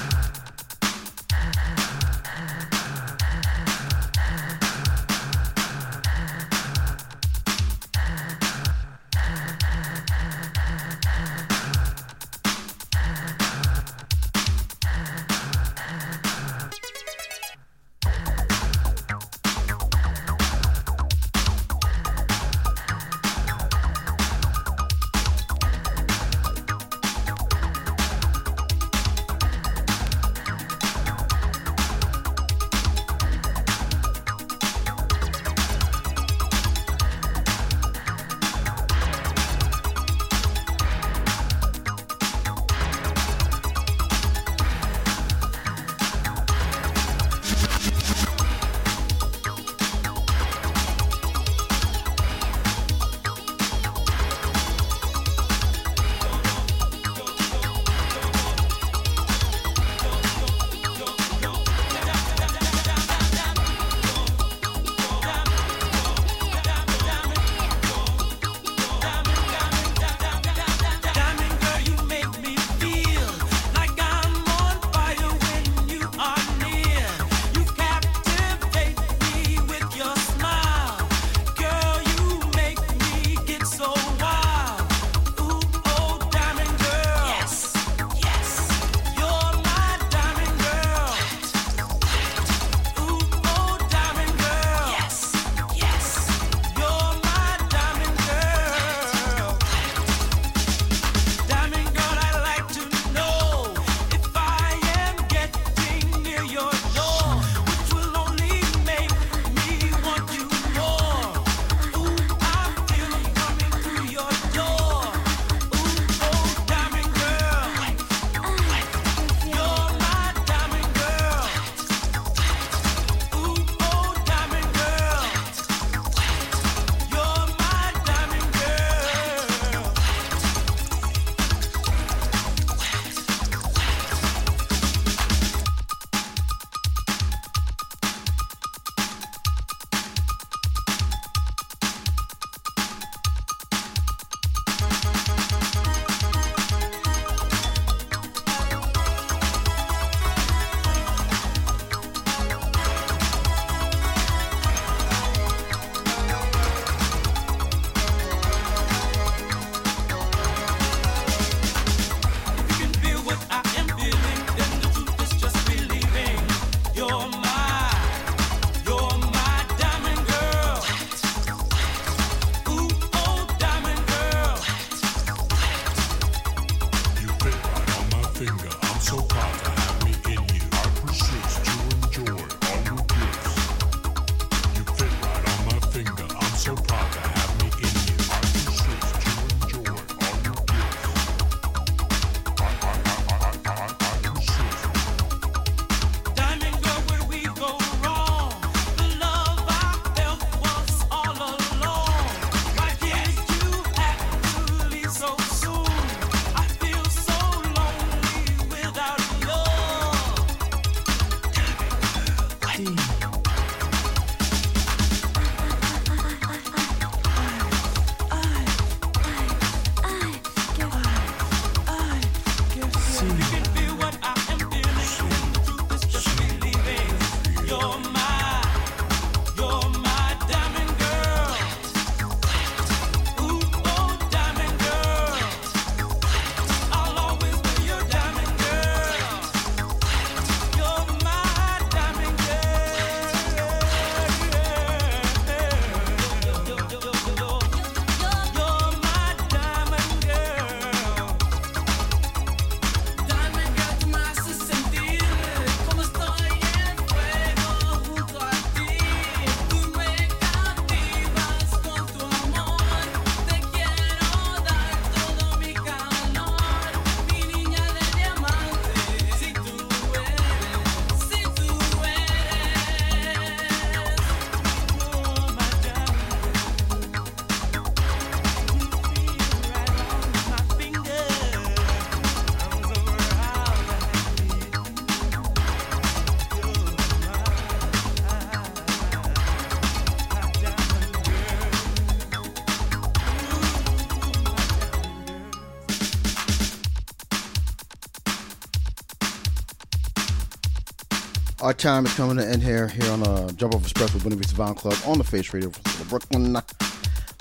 S2: Our time is coming to end here, here on uh, Jumpoff Express with Vista Sound Club on the Face Radio from Brooklyn,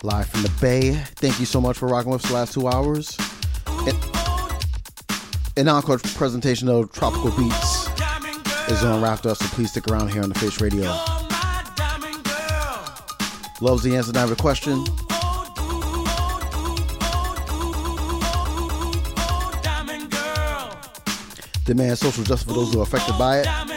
S2: live from the Bay. Thank you so much for rocking with us the last two hours. And, an encore presentation of Tropical Beats is on Raptor, so please stick around here on the Face Radio. Loves the answer to every question. Demand social justice for those who are affected by it.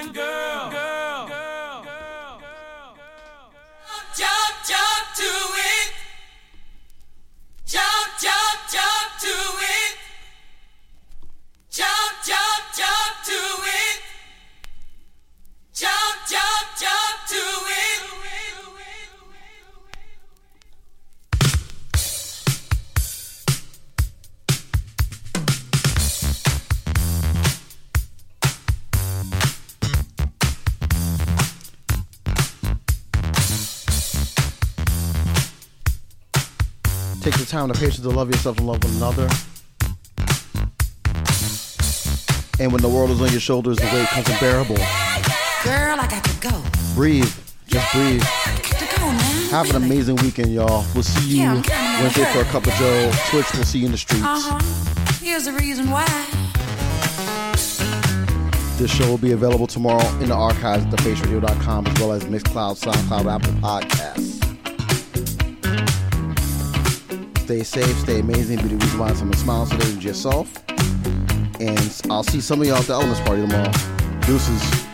S2: Time and the patience to love yourself and love one another. And when the world is on your shoulders, the weight becomes unbearable.
S20: Girl, I got to go.
S2: Breathe. Just breathe.
S20: Go.
S2: Have an amazing weekend, y'all. We'll see you
S20: Yeah,
S2: Wednesday for a cup of Joe. Twitch, we'll see you in the streets.
S20: Uh huh. Here's the reason why.
S2: This show will be available tomorrow in the archives at thefaceradio.com as well as Mixcloud, SoundCloud, Apple Podcasts. Stay safe, stay amazing, be the reason why someone smiles today is yourself. And I'll see some of y'all at the Elements Party tomorrow. Deuces.